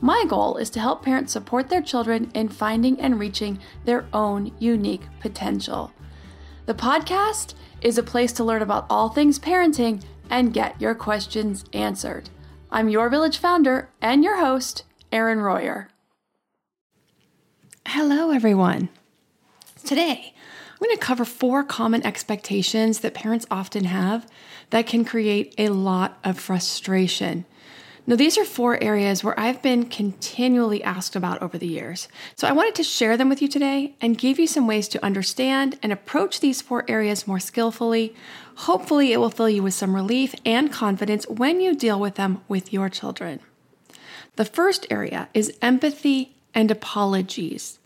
My goal is to help parents support their children in finding and reaching their own unique potential. The podcast is a place to learn about all things parenting and get your questions answered. I'm your village founder and your host, Erin Royer. Hello, everyone. Today, I'm going to cover four common expectations that parents often have that can create a lot of frustration. Now, these are four areas where I've been continually asked about over the years. So, I wanted to share them with you today and give you some ways to understand and approach these four areas more skillfully. Hopefully, it will fill you with some relief and confidence when you deal with them with your children. The first area is empathy and apologies.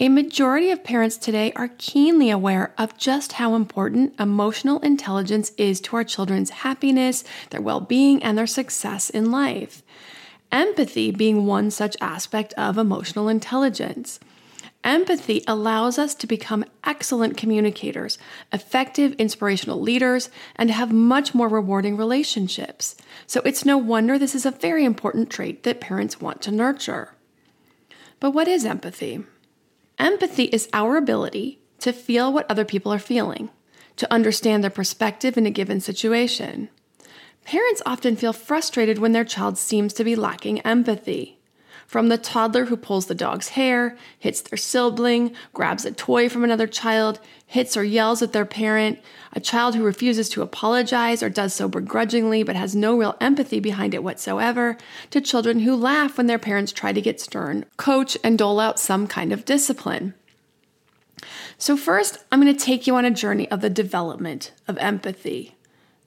A majority of parents today are keenly aware of just how important emotional intelligence is to our children's happiness, their well being, and their success in life. Empathy being one such aspect of emotional intelligence. Empathy allows us to become excellent communicators, effective inspirational leaders, and have much more rewarding relationships. So it's no wonder this is a very important trait that parents want to nurture. But what is empathy? Empathy is our ability to feel what other people are feeling, to understand their perspective in a given situation. Parents often feel frustrated when their child seems to be lacking empathy. From the toddler who pulls the dog's hair, hits their sibling, grabs a toy from another child, hits or yells at their parent, a child who refuses to apologize or does so begrudgingly but has no real empathy behind it whatsoever, to children who laugh when their parents try to get stern, coach, and dole out some kind of discipline. So, first, I'm going to take you on a journey of the development of empathy.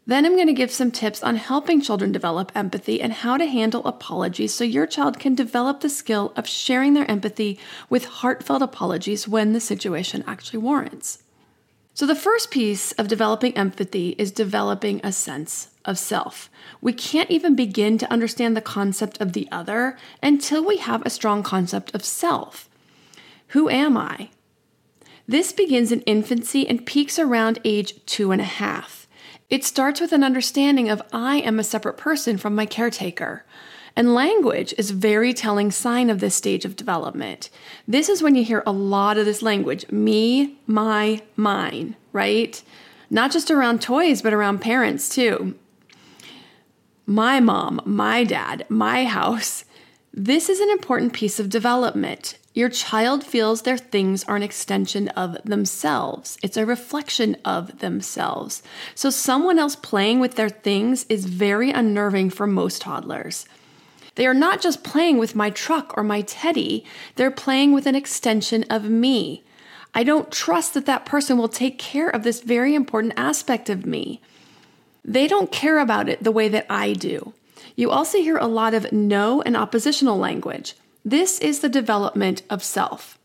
Then I'm going to give some tips on helping children develop empathy and how to handle apologies so your child can develop the skill of sharing their empathy with heartfelt apologies when the situation actually warrants. So, the first piece of developing empathy is developing a sense of self. We can't even begin to understand the concept of the other until we have a strong concept of self. Who am I? This begins in infancy and peaks around age two and a half. It starts with an understanding of I am a separate person from my caretaker. And language is very telling sign of this stage of development. This is when you hear a lot of this language me, my, mine, right? Not just around toys, but around parents too. My mom, my dad, my house. This is an important piece of development. Your child feels their things are an extension of themselves. It's a reflection of themselves. So, someone else playing with their things is very unnerving for most toddlers. They are not just playing with my truck or my teddy, they're playing with an extension of me. I don't trust that that person will take care of this very important aspect of me. They don't care about it the way that I do. You also hear a lot of no and oppositional language. This is the development of self.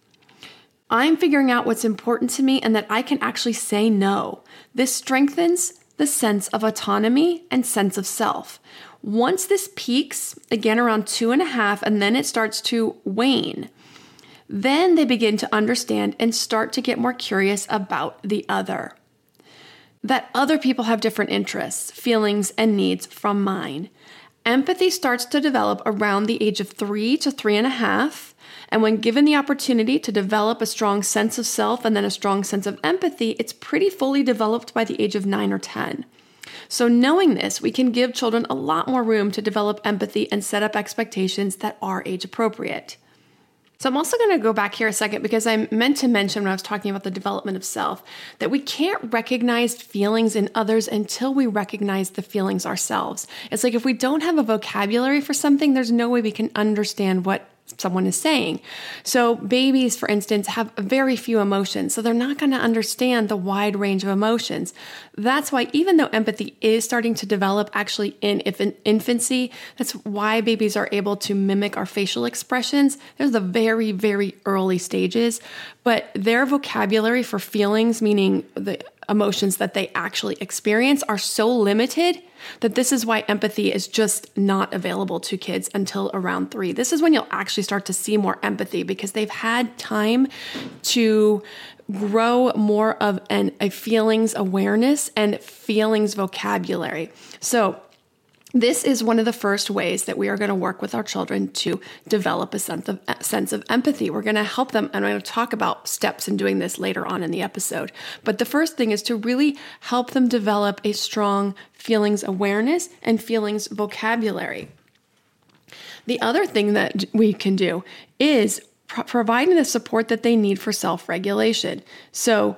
I'm figuring out what's important to me and that I can actually say no. This strengthens the sense of autonomy and sense of self. Once this peaks, again around two and a half, and then it starts to wane, then they begin to understand and start to get more curious about the other. That other people have different interests, feelings, and needs from mine. Empathy starts to develop around the age of three to three and a half. And when given the opportunity to develop a strong sense of self and then a strong sense of empathy, it's pretty fully developed by the age of nine or 10. So, knowing this, we can give children a lot more room to develop empathy and set up expectations that are age appropriate. So, I'm also going to go back here a second because I meant to mention when I was talking about the development of self that we can't recognize feelings in others until we recognize the feelings ourselves. It's like if we don't have a vocabulary for something, there's no way we can understand what someone is saying. So, babies, for instance, have very few emotions, so they're not going to understand the wide range of emotions. That's why, even though empathy is starting to develop actually in infancy, that's why babies are able to mimic our facial expressions. There's the very, very early stages, but their vocabulary for feelings, meaning the emotions that they actually experience, are so limited that this is why empathy is just not available to kids until around three. This is when you'll actually start to see more empathy because they've had time to grow more of an a feelings awareness and feelings vocabulary. So this is one of the first ways that we are going to work with our children to develop a sense of sense of empathy. We're going to help them, and I'm going to talk about steps in doing this later on in the episode. But the first thing is to really help them develop a strong feelings awareness and feelings vocabulary. The other thing that we can do is pro- providing the support that they need for self regulation. So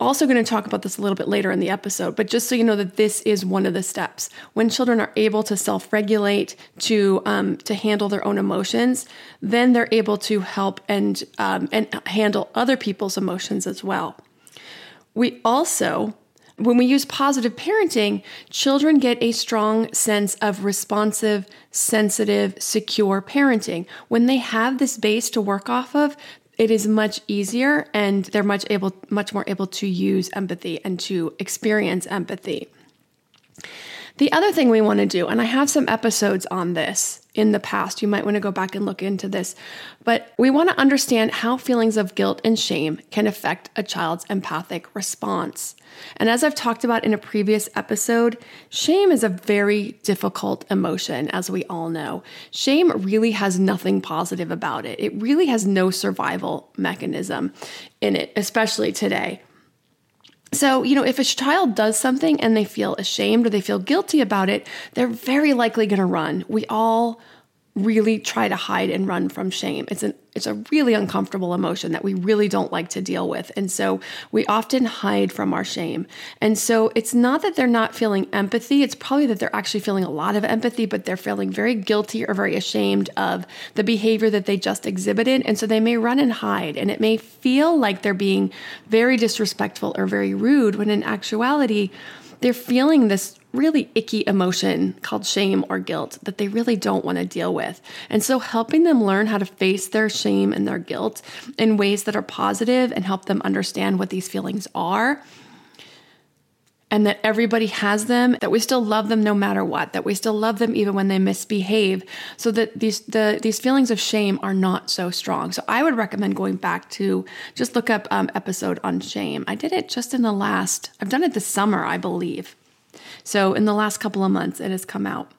also going to talk about this a little bit later in the episode, but just so you know that this is one of the steps. When children are able to self-regulate, to um, to handle their own emotions, then they're able to help and um, and handle other people's emotions as well. We also when we use positive parenting, children get a strong sense of responsive, sensitive, secure parenting. When they have this base to work off of, it is much easier and they're much able much more able to use empathy and to experience empathy. The other thing we want to do, and I have some episodes on this in the past, you might want to go back and look into this, but we want to understand how feelings of guilt and shame can affect a child's empathic response. And as I've talked about in a previous episode, shame is a very difficult emotion, as we all know. Shame really has nothing positive about it, it really has no survival mechanism in it, especially today. So, you know, if a child does something and they feel ashamed or they feel guilty about it, they're very likely going to run. We all really try to hide and run from shame. It's an it's a really uncomfortable emotion that we really don't like to deal with. And so we often hide from our shame. And so it's not that they're not feeling empathy, it's probably that they're actually feeling a lot of empathy, but they're feeling very guilty or very ashamed of the behavior that they just exhibited. And so they may run and hide and it may feel like they're being very disrespectful or very rude when in actuality they're feeling this really icky emotion called shame or guilt that they really don't want to deal with. And so, helping them learn how to face their shame and their guilt in ways that are positive and help them understand what these feelings are. And that everybody has them, that we still love them no matter what, that we still love them even when they misbehave, so that these the these feelings of shame are not so strong. So I would recommend going back to just look up um, episode on shame. I did it just in the last. I've done it this summer, I believe. So, in the last couple of months, it has come out.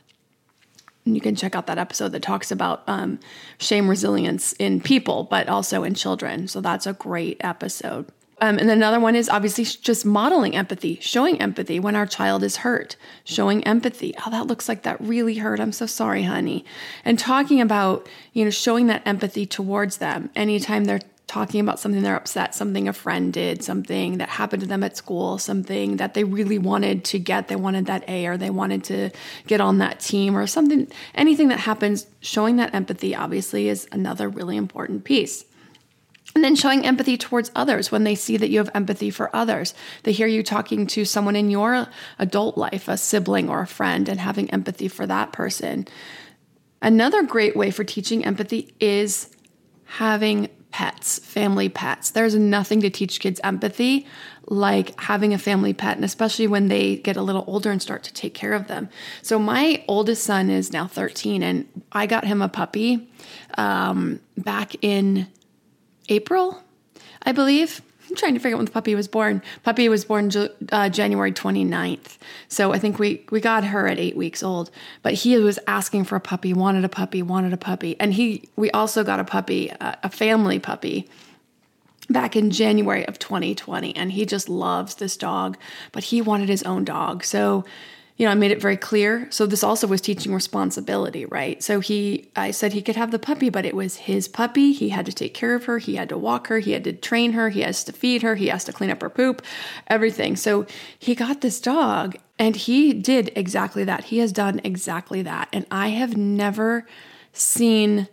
And you can check out that episode that talks about um, shame resilience in people, but also in children. So, that's a great episode. Um, and another one is obviously just modeling empathy, showing empathy when our child is hurt, showing empathy. Oh, that looks like that really hurt. I'm so sorry, honey. And talking about, you know, showing that empathy towards them anytime they're talking about something they're upset, something a friend did, something that happened to them at school, something that they really wanted to get. They wanted that A or they wanted to get on that team or something, anything that happens, showing that empathy obviously is another really important piece. And then showing empathy towards others when they see that you have empathy for others. They hear you talking to someone in your adult life, a sibling or a friend, and having empathy for that person. Another great way for teaching empathy is having pets, family pets. There's nothing to teach kids empathy like having a family pet, and especially when they get a little older and start to take care of them. So, my oldest son is now 13, and I got him a puppy um, back in April, I believe. I'm trying to figure out when the puppy was born. Puppy was born uh, January 29th. So I think we, we got her at eight weeks old. But he was asking for a puppy, wanted a puppy, wanted a puppy. And he we also got a puppy, uh, a family puppy back in January of 2020 and he just loves this dog, but he wanted his own dog. So, you know, I made it very clear. So this also was teaching responsibility, right? So he I said he could have the puppy, but it was his puppy. He had to take care of her, he had to walk her, he had to train her, he has to feed her, he has to clean up her poop, everything. So he got this dog and he did exactly that. He has done exactly that. And I have never seen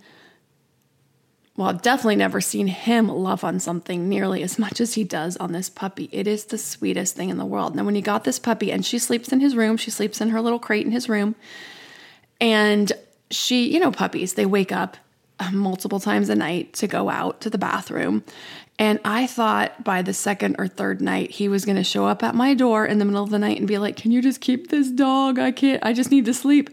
well, I've definitely never seen him love on something nearly as much as he does on this puppy. It is the sweetest thing in the world. Now, when he got this puppy, and she sleeps in his room, she sleeps in her little crate in his room. And she, you know, puppies, they wake up uh, multiple times a night to go out to the bathroom. And I thought by the second or third night, he was going to show up at my door in the middle of the night and be like, Can you just keep this dog? I can't, I just need to sleep.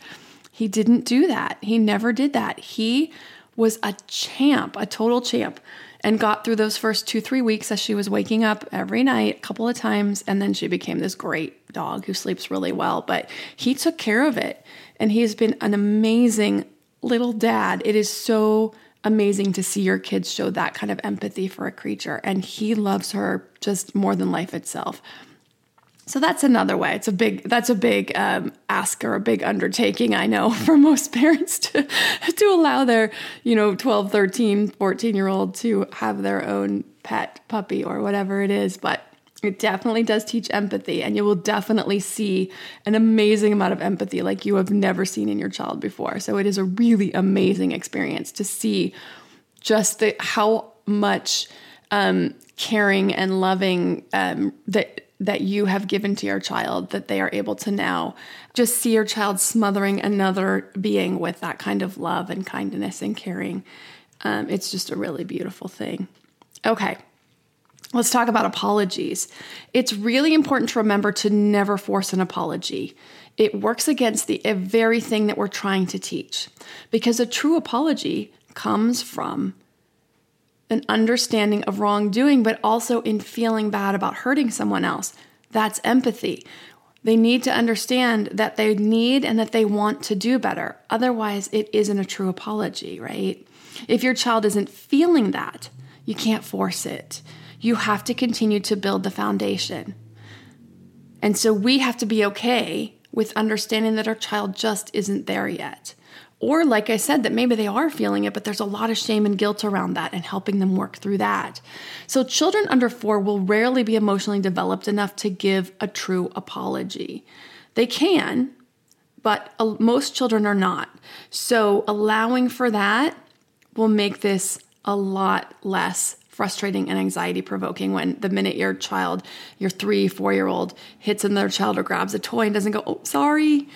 He didn't do that. He never did that. He was a champ, a total champ, and got through those first two, three weeks as she was waking up every night a couple of times. And then she became this great dog who sleeps really well. But he took care of it. And he's been an amazing little dad. It is so amazing to see your kids show that kind of empathy for a creature. And he loves her just more than life itself. So that's another way. It's a big that's a big um, ask or a big undertaking, I know, for most parents to to allow their, you know, 12, 13, 14 year old to have their own pet puppy or whatever it is, but it definitely does teach empathy and you will definitely see an amazing amount of empathy like you have never seen in your child before. So it is a really amazing experience to see just the how much um, caring and loving um, that that you have given to your child that they are able to now just see your child smothering another being with that kind of love and kindness and caring. Um, it's just a really beautiful thing. Okay, let's talk about apologies. It's really important to remember to never force an apology. It works against the very thing that we're trying to teach because a true apology comes from an understanding of wrongdoing, but also in feeling bad about hurting someone else. That's empathy. They need to understand that they need and that they want to do better. Otherwise, it isn't a true apology, right? If your child isn't feeling that, you can't force it. You have to continue to build the foundation. And so we have to be okay with understanding that our child just isn't there yet. Or, like I said, that maybe they are feeling it, but there's a lot of shame and guilt around that and helping them work through that. So, children under four will rarely be emotionally developed enough to give a true apology. They can, but uh, most children are not. So, allowing for that will make this a lot less frustrating and anxiety provoking when the minute your child, your three, four year old, hits another child or grabs a toy and doesn't go, oh, sorry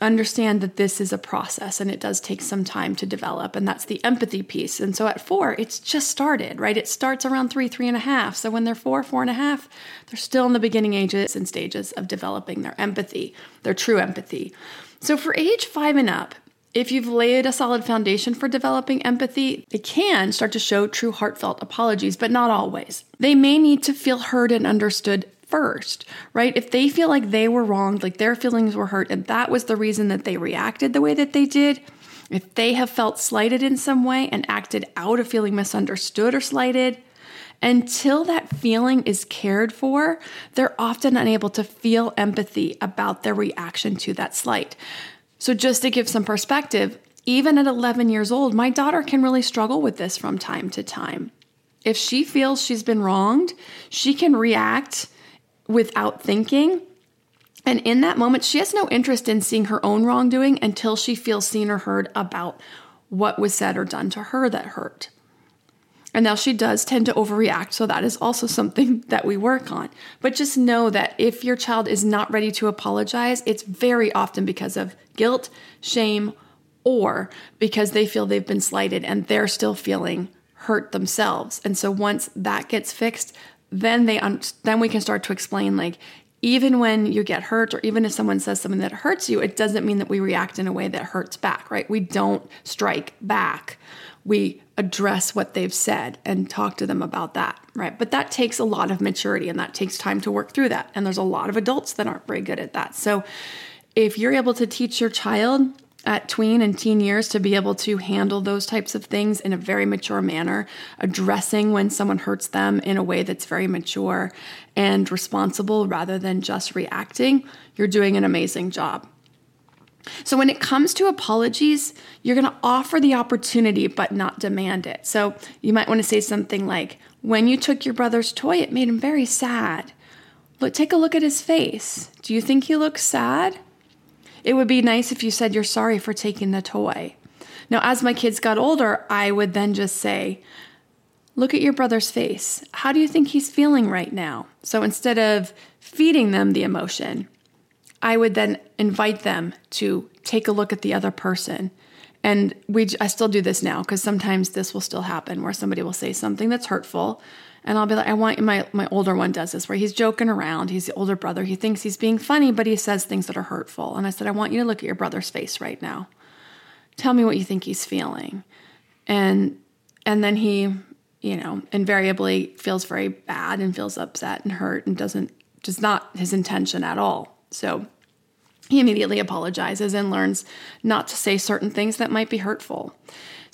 understand that this is a process and it does take some time to develop and that's the empathy piece. And so at four it's just started right? It starts around three three and a half. So when they're four four and a half they're still in the beginning ages and stages of developing their empathy their true empathy. So for age five and up if you've laid a solid foundation for developing empathy, they can start to show true heartfelt apologies, but not always. They may need to feel heard and understood first, right? If they feel like they were wronged, like their feelings were hurt, and that was the reason that they reacted the way that they did, if they have felt slighted in some way and acted out of feeling misunderstood or slighted, until that feeling is cared for, they're often unable to feel empathy about their reaction to that slight. So, just to give some perspective, even at 11 years old, my daughter can really struggle with this from time to time. If she feels she's been wronged, she can react without thinking. And in that moment, she has no interest in seeing her own wrongdoing until she feels seen or heard about what was said or done to her that hurt. And now she does tend to overreact, so that is also something that we work on. But just know that if your child is not ready to apologize, it's very often because of guilt, shame, or because they feel they've been slighted and they're still feeling hurt themselves. And so once that gets fixed, then they un- then we can start to explain like even when you get hurt or even if someone says something that hurts you, it doesn't mean that we react in a way that hurts back, right? We don't strike back. We address what they've said and talk to them about that, right? But that takes a lot of maturity and that takes time to work through that. And there's a lot of adults that aren't very good at that. So if you're able to teach your child at tween and teen years to be able to handle those types of things in a very mature manner, addressing when someone hurts them in a way that's very mature and responsible rather than just reacting, you're doing an amazing job. So, when it comes to apologies, you're going to offer the opportunity but not demand it. So, you might want to say something like, When you took your brother's toy, it made him very sad. Look, take a look at his face. Do you think he looks sad? It would be nice if you said you're sorry for taking the toy. Now, as my kids got older, I would then just say, Look at your brother's face. How do you think he's feeling right now? So instead of feeding them the emotion, I would then invite them to take a look at the other person. And we I still do this now because sometimes this will still happen where somebody will say something that's hurtful and I'll be like, I want my my older one does this where he's joking around. He's the older brother. He thinks he's being funny, but he says things that are hurtful. And I said, I want you to look at your brother's face right now. Tell me what you think he's feeling. And and then he, you know, invariably feels very bad and feels upset and hurt and doesn't just not his intention at all. So he immediately apologizes and learns not to say certain things that might be hurtful.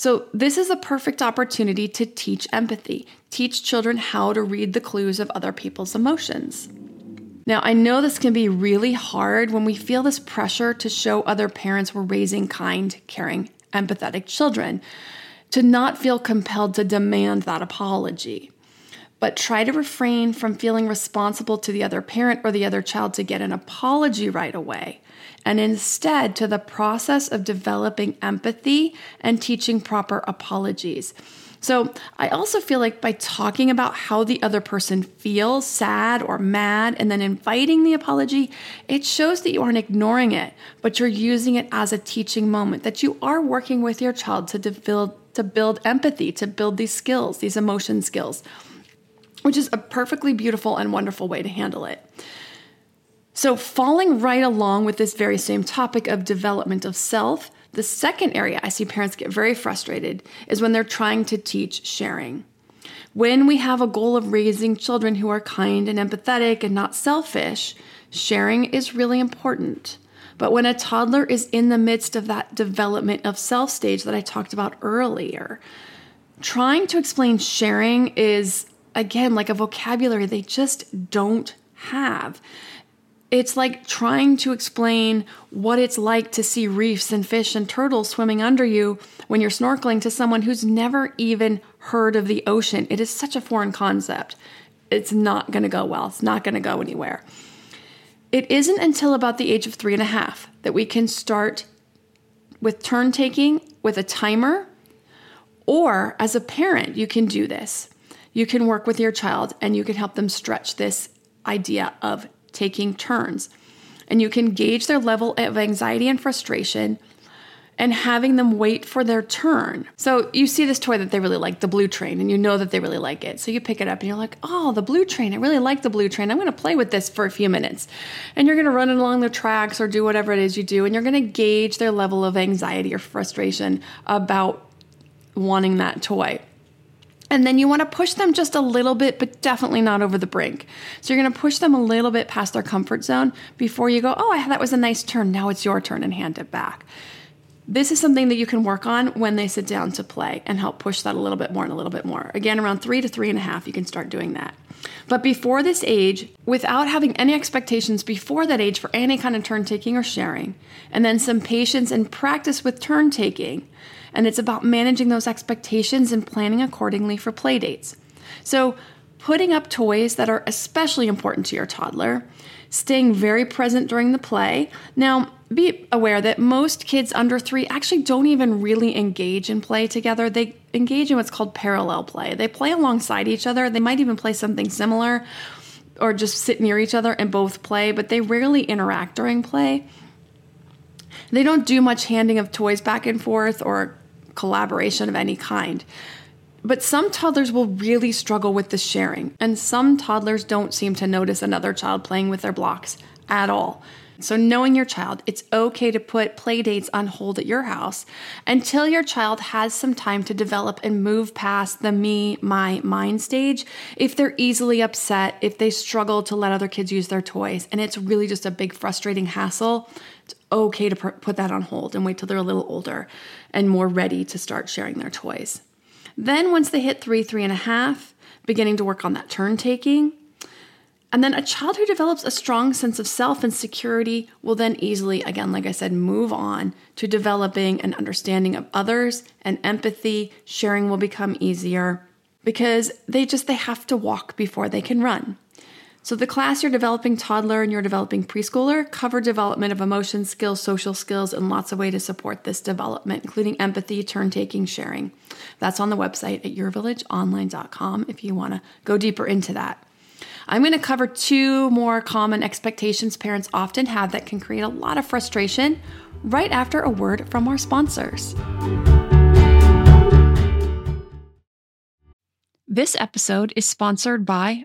So, this is a perfect opportunity to teach empathy, teach children how to read the clues of other people's emotions. Now, I know this can be really hard when we feel this pressure to show other parents we're raising kind, caring, empathetic children, to not feel compelled to demand that apology. But try to refrain from feeling responsible to the other parent or the other child to get an apology right away and instead to the process of developing empathy and teaching proper apologies. So, I also feel like by talking about how the other person feels, sad or mad, and then inviting the apology, it shows that you aren't ignoring it, but you're using it as a teaching moment, that you are working with your child to build, to build empathy, to build these skills, these emotion skills, which is a perfectly beautiful and wonderful way to handle it. So, falling right along with this very same topic of development of self, the second area I see parents get very frustrated is when they're trying to teach sharing. When we have a goal of raising children who are kind and empathetic and not selfish, sharing is really important. But when a toddler is in the midst of that development of self stage that I talked about earlier, trying to explain sharing is, again, like a vocabulary they just don't have. It's like trying to explain what it's like to see reefs and fish and turtles swimming under you when you're snorkeling to someone who's never even heard of the ocean. It is such a foreign concept. It's not going to go well, it's not going to go anywhere. It isn't until about the age of three and a half that we can start with turn taking with a timer, or as a parent, you can do this. You can work with your child and you can help them stretch this idea of taking turns. And you can gauge their level of anxiety and frustration and having them wait for their turn. So you see this toy that they really like, the blue train, and you know that they really like it. So you pick it up and you're like, oh, the blue train. I really like the blue train. I'm going to play with this for a few minutes. And you're going to run it along the tracks or do whatever it is you do. And you're going to gauge their level of anxiety or frustration about wanting that toy. And then you want to push them just a little bit, but definitely not over the brink. So you're going to push them a little bit past their comfort zone before you go, oh, that was a nice turn. Now it's your turn and hand it back. This is something that you can work on when they sit down to play and help push that a little bit more and a little bit more. Again, around three to three and a half, you can start doing that. But before this age, without having any expectations before that age for any kind of turn taking or sharing, and then some patience and practice with turn taking, and it's about managing those expectations and planning accordingly for play dates. So, putting up toys that are especially important to your toddler, staying very present during the play. Now, be aware that most kids under three actually don't even really engage in play together. They engage in what's called parallel play. They play alongside each other. They might even play something similar or just sit near each other and both play, but they rarely interact during play. They don't do much handing of toys back and forth or collaboration of any kind. But some toddlers will really struggle with the sharing, and some toddlers don't seem to notice another child playing with their blocks at all. So, knowing your child, it's okay to put play dates on hold at your house until your child has some time to develop and move past the me, my, mine stage. If they're easily upset, if they struggle to let other kids use their toys, and it's really just a big frustrating hassle, okay to put that on hold and wait till they're a little older and more ready to start sharing their toys. Then, once they hit three, three and a half, beginning to work on that turn taking. And then a child who develops a strong sense of self and security will then easily, again, like I said, move on to developing an understanding of others and empathy. Sharing will become easier because they just they have to walk before they can run. So, the class you're developing toddler and you're developing preschooler cover development of emotion skills, social skills, and lots of ways to support this development, including empathy, turn taking, sharing. That's on the website at yourvillageonline.com if you want to go deeper into that. I'm going to cover two more common expectations parents often have that can create a lot of frustration right after a word from our sponsors. This episode is sponsored by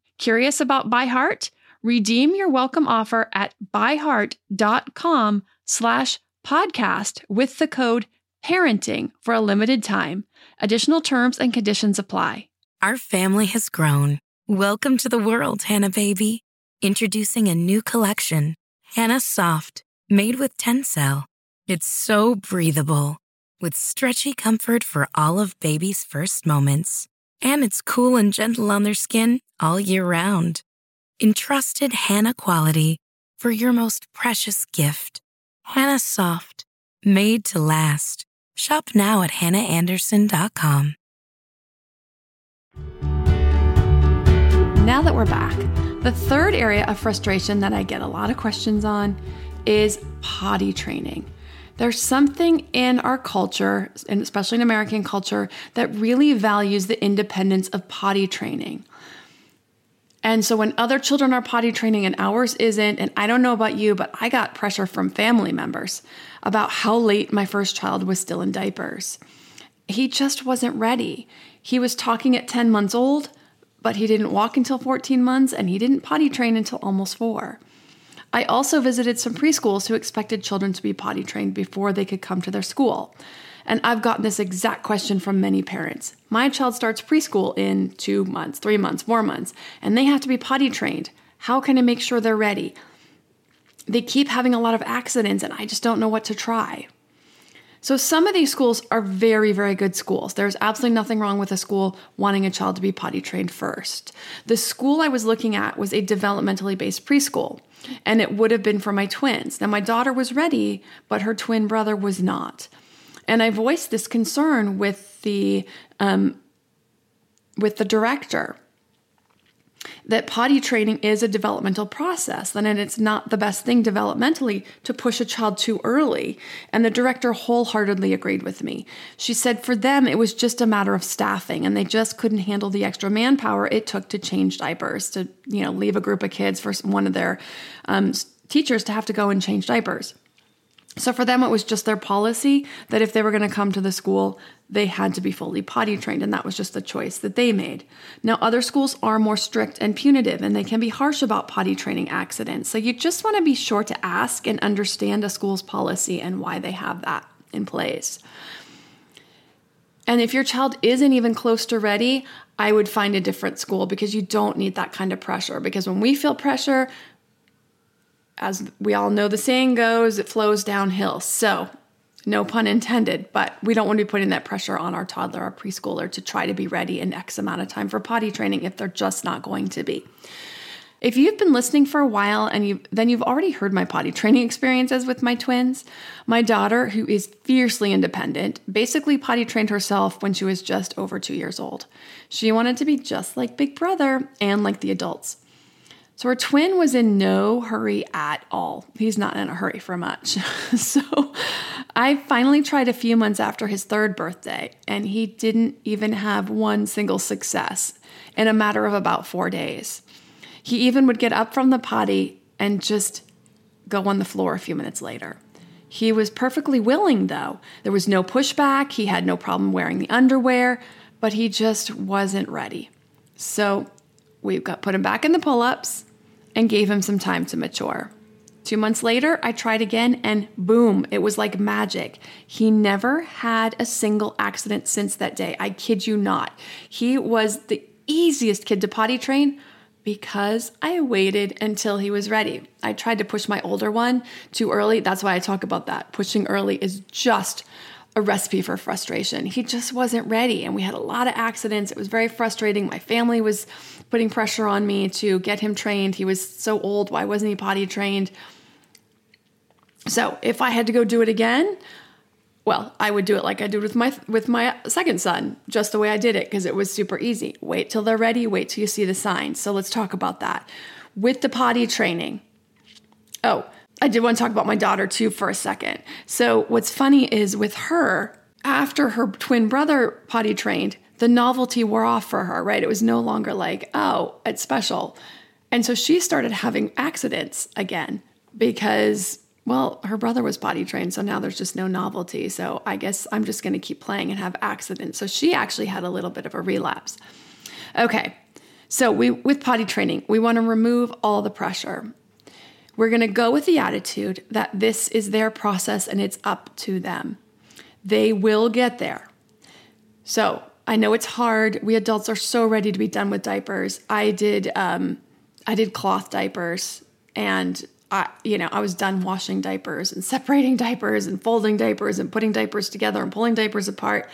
Curious about ByHeart? Redeem your welcome offer at byheart.com slash podcast with the code parenting for a limited time. Additional terms and conditions apply. Our family has grown. Welcome to the world, Hanna Baby. Introducing a new collection, Hanna Soft, made with Tencel. It's so breathable, with stretchy comfort for all of baby's first moments. And it's cool and gentle on their skin all year round. Entrusted Hanna quality for your most precious gift. Hanna Soft, made to last. Shop now at hannaandersson.com. Now that we're back, the third area of frustration that I get a lot of questions on is potty training. There's something in our culture, and especially in American culture, that really values the independence of potty training. And so when other children are potty training and ours isn't, and I don't know about you, but I got pressure from family members about how late my first child was still in diapers. He just wasn't ready. He was talking at 10 months old, but he didn't walk until 14 months, and he didn't potty train until almost four. I also visited some preschools who expected children to be potty trained before they could come to their school. And I've gotten this exact question from many parents. My child starts preschool in two months, three months, four months, and they have to be potty trained. How can I make sure they're ready? They keep having a lot of accidents, and I just don't know what to try. So, some of these schools are very, very good schools. There's absolutely nothing wrong with a school wanting a child to be potty trained first. The school I was looking at was a developmentally based preschool, and it would have been for my twins. Now, my daughter was ready, but her twin brother was not. And I voiced this concern with the um, with the director that potty training is a developmental process and it's not the best thing developmentally to push a child too early. And the director wholeheartedly agreed with me. She said for them it was just a matter of staffing and they just couldn't handle the extra manpower it took to change diapers to you know leave a group of kids for one of their um, teachers to have to go and change diapers so for them, it was just their policy that if they were going to come to the school, they had to be fully potty trained, and that was just the choice that they made. Now, other schools are more strict and punitive, and they can be harsh about potty training accidents. So you just want to be sure to ask and understand a school's policy and why they have that in place. And if your child isn't even close to ready, I would find a different school because you don't need that kind of pressure. Because when we feel pressure, as we all know the saying goes, it flows downhill. So, no pun intended, but we don't want to be putting that pressure on our toddler or preschooler to try to be ready in X amount of time for potty training if they're just not going to be. If you've been listening for a while and you then you've already heard my potty training experiences with my twins. My daughter, who is fiercely independent, basically potty trained herself when she was just over 2 years old. She wanted to be just like Big Brother and like the adults. So her twin was in no hurry at all. He's not in a hurry for much. so I finally tried a few months after his third birthday, and he didn't even have one single success in a matter of about four days. He even would get up from the potty and just go on the floor a few minutes later. He was perfectly willing, though. There was no pushback, he had no problem wearing the underwear, but he just wasn't ready. So we got put him back in the pull ups and gave him some time to mature. Two months later, I tried again, and boom, it was like magic. He never had a single accident since that day. I kid you not. He was the easiest kid to potty train because I waited until he was ready. I tried to push my older one too early. That's why I talk about that. Pushing early is just a recipe for frustration. He just wasn't ready, and we had a lot of accidents. It was very frustrating. My family was putting pressure on me to get him trained. He was so old. Why wasn't he potty trained? So, if I had to go do it again, well, I would do it like I did with my with my second son, just the way I did it because it was super easy. Wait till they're ready, wait till you see the signs. So let's talk about that. With the potty training. Oh, I did want to talk about my daughter too for a second. So what's funny is with her, after her twin brother potty trained, the novelty wore off for her, right? It was no longer like, oh, it's special. And so she started having accidents again because well, her brother was potty trained, so now there's just no novelty. So I guess I'm just going to keep playing and have accidents. So she actually had a little bit of a relapse. Okay, so we with potty training, we want to remove all the pressure. We're going to go with the attitude that this is their process and it's up to them. They will get there. So I know it's hard. We adults are so ready to be done with diapers. I did um, I did cloth diapers and I, you know, I was done washing diapers and separating diapers and folding diapers and putting diapers together and pulling diapers apart.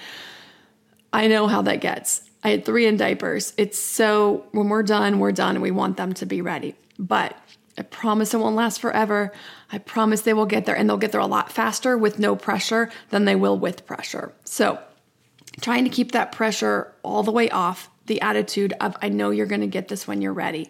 I know how that gets. I had three in diapers. It's so when we're done, we're done and we want them to be ready. But I promise it won't last forever. I promise they will get there and they'll get there a lot faster with no pressure than they will with pressure. So, trying to keep that pressure all the way off, the attitude of, I know you're going to get this when you're ready.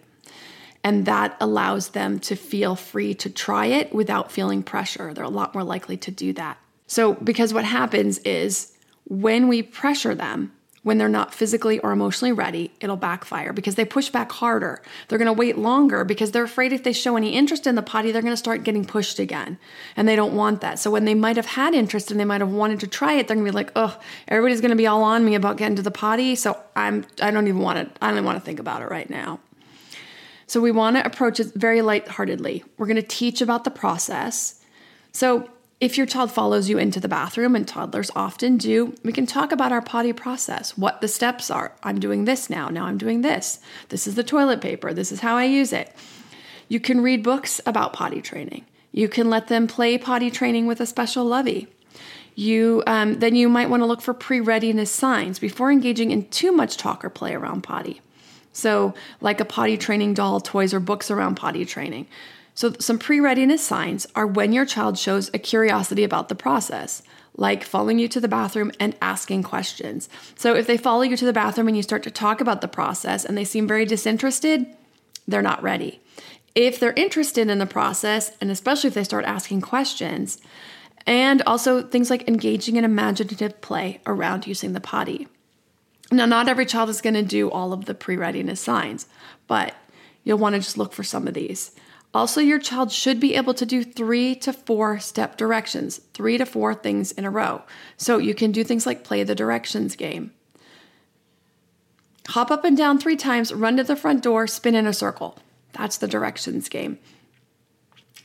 And that allows them to feel free to try it without feeling pressure. They're a lot more likely to do that. So, because what happens is when we pressure them, when they're not physically or emotionally ready, it'll backfire because they push back harder. They're going to wait longer because they're afraid if they show any interest in the potty, they're going to start getting pushed again. And they don't want that. So when they might have had interest and they might have wanted to try it, they're going to be like, "Oh, everybody's going to be all on me about getting to the potty, so I'm I don't even want to I don't want to think about it right now." So we want to approach it very lightheartedly. We're going to teach about the process. So if your child follows you into the bathroom, and toddlers often do, we can talk about our potty process, what the steps are. I'm doing this now, now I'm doing this. This is the toilet paper, this is how I use it. You can read books about potty training. You can let them play potty training with a special lovey. You um, then you might want to look for pre-readiness signs before engaging in too much talk or play around potty. So, like a potty training doll, toys, or books around potty training. So, some pre readiness signs are when your child shows a curiosity about the process, like following you to the bathroom and asking questions. So, if they follow you to the bathroom and you start to talk about the process and they seem very disinterested, they're not ready. If they're interested in the process, and especially if they start asking questions, and also things like engaging in imaginative play around using the potty. Now, not every child is going to do all of the pre readiness signs, but you'll want to just look for some of these. Also, your child should be able to do three to four step directions, three to four things in a row. So you can do things like play the directions game. Hop up and down three times, run to the front door, spin in a circle. That's the directions game.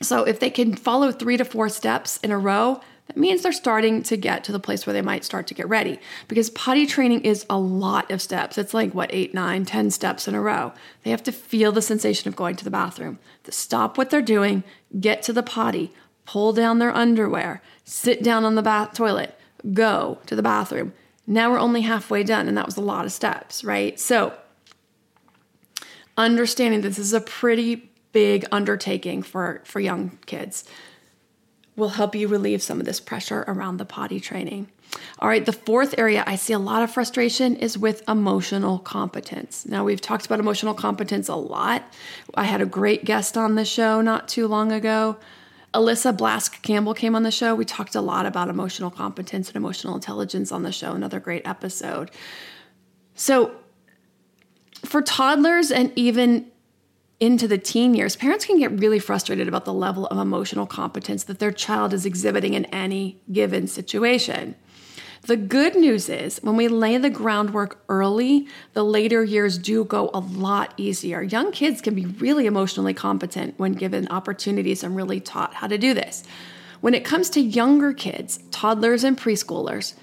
So if they can follow three to four steps in a row, that means they're starting to get to the place where they might start to get ready because potty training is a lot of steps. It's like what, eight, nine, ten steps in a row. They have to feel the sensation of going to the bathroom, to stop what they're doing, get to the potty, pull down their underwear, sit down on the bath toilet, go to the bathroom. Now we're only halfway done, and that was a lot of steps, right? So, understanding this is a pretty big undertaking for, for young kids will help you relieve some of this pressure around the potty training. All right, the fourth area I see a lot of frustration is with emotional competence. Now, we've talked about emotional competence a lot. I had a great guest on the show not too long ago. Alyssa Blask Campbell came on the show. We talked a lot about emotional competence and emotional intelligence on the show, another great episode. So, for toddlers and even into the teen years, parents can get really frustrated about the level of emotional competence that their child is exhibiting in any given situation. The good news is when we lay the groundwork early, the later years do go a lot easier. Young kids can be really emotionally competent when given opportunities and really taught how to do this. When it comes to younger kids, toddlers, and preschoolers,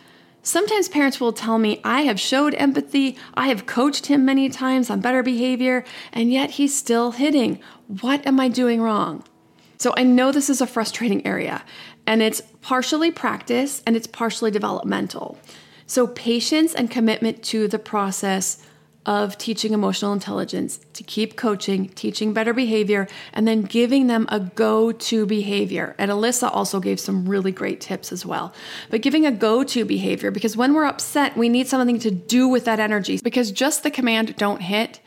Sometimes parents will tell me, I have showed empathy, I have coached him many times on better behavior, and yet he's still hitting. What am I doing wrong? So I know this is a frustrating area, and it's partially practice and it's partially developmental. So patience and commitment to the process of teaching emotional intelligence to keep coaching, teaching better behavior, and then giving them a go to behavior. And Alyssa also gave some really great tips as well. But giving a go to behavior, because when we're upset, we need something to do with that energy. Because just the command don't hit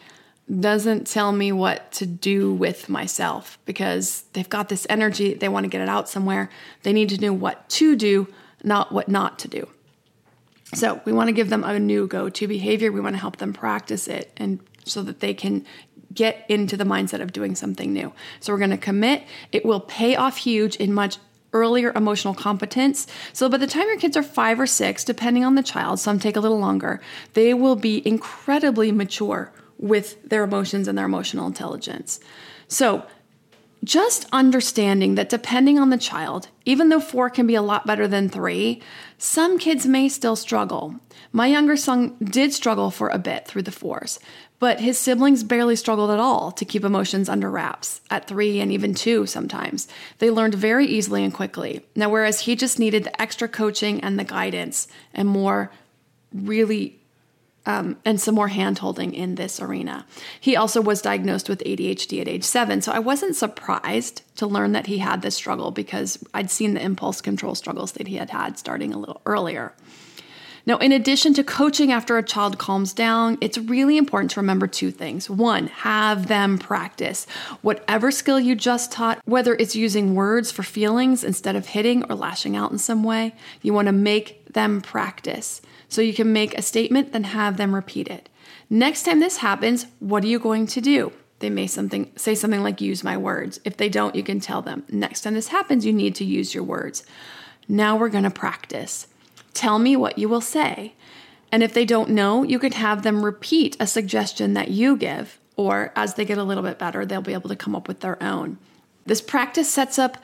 doesn't tell me what to do with myself because they've got this energy, they want to get it out somewhere. They need to know what to do, not what not to do. So we want to give them a new go to behavior. We want to help them practice it and so that they can get into the mindset of doing something new. So we're going to commit. It will pay off huge in much earlier emotional competence. So by the time your kids are five or six, depending on the child, some take a little longer, they will be incredibly mature with their emotions and their emotional intelligence. So just understanding that depending on the child, even though four can be a lot better than three, some kids may still struggle. My younger son did struggle for a bit through the fours, but his siblings barely struggled at all to keep emotions under wraps at three and even two sometimes. They learned very easily and quickly. Now, whereas he just needed the extra coaching and the guidance and more really um, and some more hand holding in this arena. He also was diagnosed with ADHD at age seven, so I wasn't surprised to learn that he had this struggle because I'd seen the impulse control struggles that he had had starting a little earlier. Now, in addition to coaching after a child calms down, it's really important to remember two things. One, have them practice whatever skill you just taught, whether it's using words for feelings instead of hitting or lashing out in some way, you want to make them practice. So you can make a statement, then have them repeat it. Next time this happens, what are you going to do? They may something say something like use my words. If they don't, you can tell them. Next time this happens, you need to use your words. Now we're going to practice. Tell me what you will say. And if they don't know, you could have them repeat a suggestion that you give, or as they get a little bit better, they'll be able to come up with their own. This practice sets up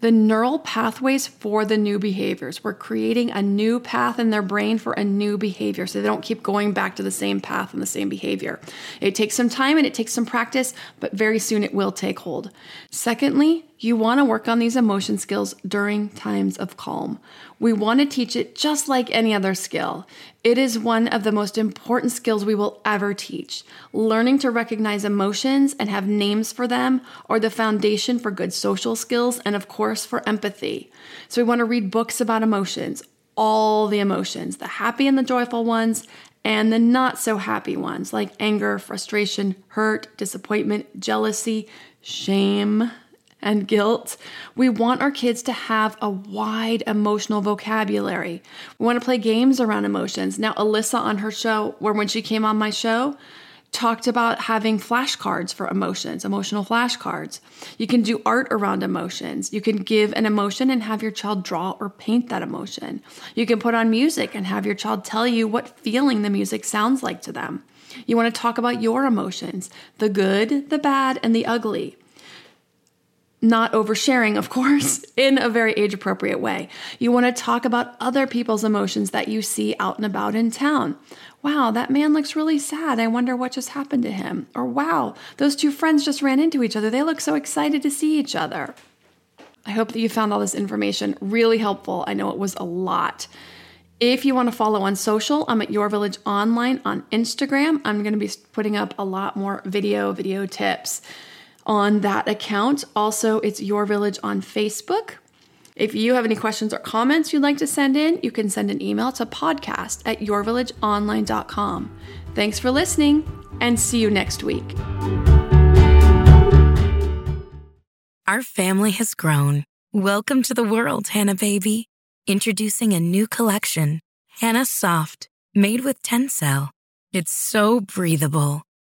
the neural pathways for the new behaviors. We're creating a new path in their brain for a new behavior so they don't keep going back to the same path and the same behavior. It takes some time and it takes some practice, but very soon it will take hold. Secondly, you want to work on these emotion skills during times of calm. We want to teach it just like any other skill. It is one of the most important skills we will ever teach. Learning to recognize emotions and have names for them are the foundation for good social skills and, of course, for empathy. So, we want to read books about emotions, all the emotions, the happy and the joyful ones, and the not so happy ones like anger, frustration, hurt, disappointment, jealousy, shame and guilt. We want our kids to have a wide emotional vocabulary. We want to play games around emotions. Now, Alyssa on her show, where when she came on my show, talked about having flashcards for emotions, emotional flashcards. You can do art around emotions. You can give an emotion and have your child draw or paint that emotion. You can put on music and have your child tell you what feeling the music sounds like to them. You want to talk about your emotions, the good, the bad, and the ugly. Not oversharing, of course, in a very age appropriate way. You want to talk about other people's emotions that you see out and about in town. Wow, that man looks really sad. I wonder what just happened to him. Or wow, those two friends just ran into each other. They look so excited to see each other. I hope that you found all this information really helpful. I know it was a lot. If you want to follow on social, I'm at Your Village Online on Instagram. I'm going to be putting up a lot more video, video tips on that account. Also, it's Your Village on Facebook. If you have any questions or comments you'd like to send in, you can send an email to podcast at yourvillageonline.com. Thanks for listening and see you next week. Our family has grown. Welcome to the world, Hanna Baby. Introducing a new collection, Hanna Soft, made with Tencel. It's so breathable,